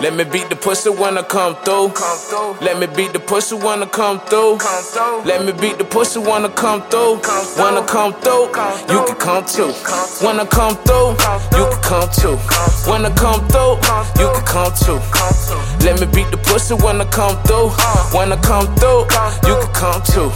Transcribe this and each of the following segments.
Let me beat the pussy when I come through. Let me beat the pussy when I come through. Let me beat the pussy when I come through. When I come through, you can come too. When I come through, you can come too. When I come through, you can come too. Let me beat the pussy when I come through. When I come through, you can come too.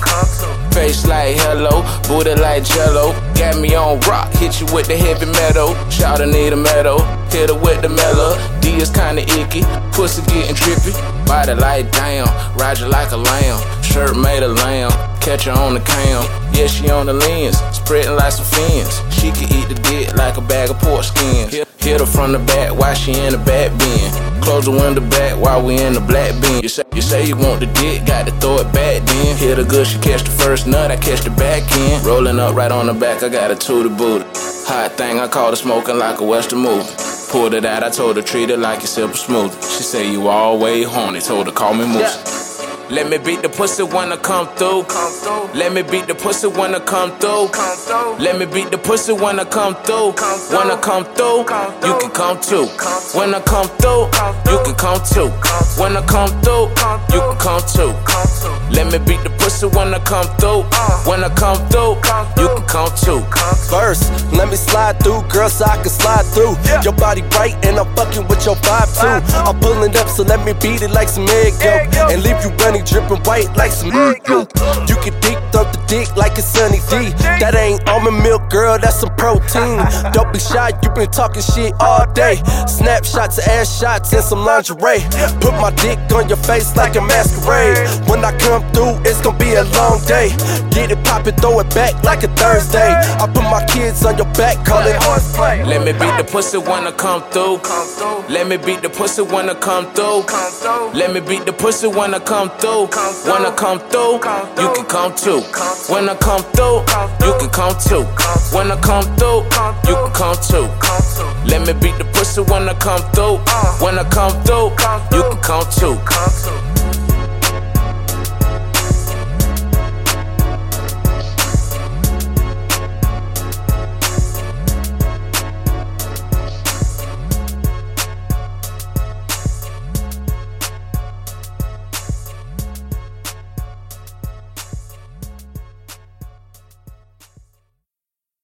Face like hello, booty like jello. Got me on rock, hit you with the heavy metal. Shout I need a medal, hit her with the melody is kinda icky, pussy getting drippy. Body like damn, ride you like a lamb. Shirt made of lamb, catch her on the cam. Yeah, she on the lens, spreading like some fins. She can eat the dick like a bag of pork skins. Hit, her from the back while she in the back bin. Close the window back while we in the black bin. You say, you say you want the dick, got to throw it back then. Hit her good, she catch the first nut, I catch the back end. Rolling up right on the back, I got a to the booty. Hot thing, I call it smoking like a western movie. Pulled it out, I told her treat it like a simple smoothie. She say you always horny, told her call me Moose. Yeah. Let me beat the pussy when I come through. Let me beat the pussy when I come through. Let me beat the pussy when I come through. When I come through, you can come too. When I come through, you can come too. When I come through, you can come too. Let me beat the pussy when I come through. Uh. When I come through, you can come too. First, let me slide through, girl, so I can slide through. Your body right, and I'm fucking with your vibe too. I'm pulling up, so let me beat it like some egg yolk. And leave you running dripping white like some mm-hmm. milk. You can deep thump the dick like a Sunny D. That ain't almond milk, girl, that's some protein. Don't be shy, you been talking shit all day. Snapshots, ass shots, and some lingerie. Put my dick on your face like a masquerade. When I come through, it's gonna be a long day. Get it poppin', throw it back like a Thursday. I put my kids on your back, call it horseplay. Let me beat the pussy when I come through. Let me beat the pussy when I come through. Let me beat the pussy when I come through through. When I come through, you can come too. When I come through, you can come too. When I come through, you can come too. Let me beat the pussy when I come through. When I come through, you can come too.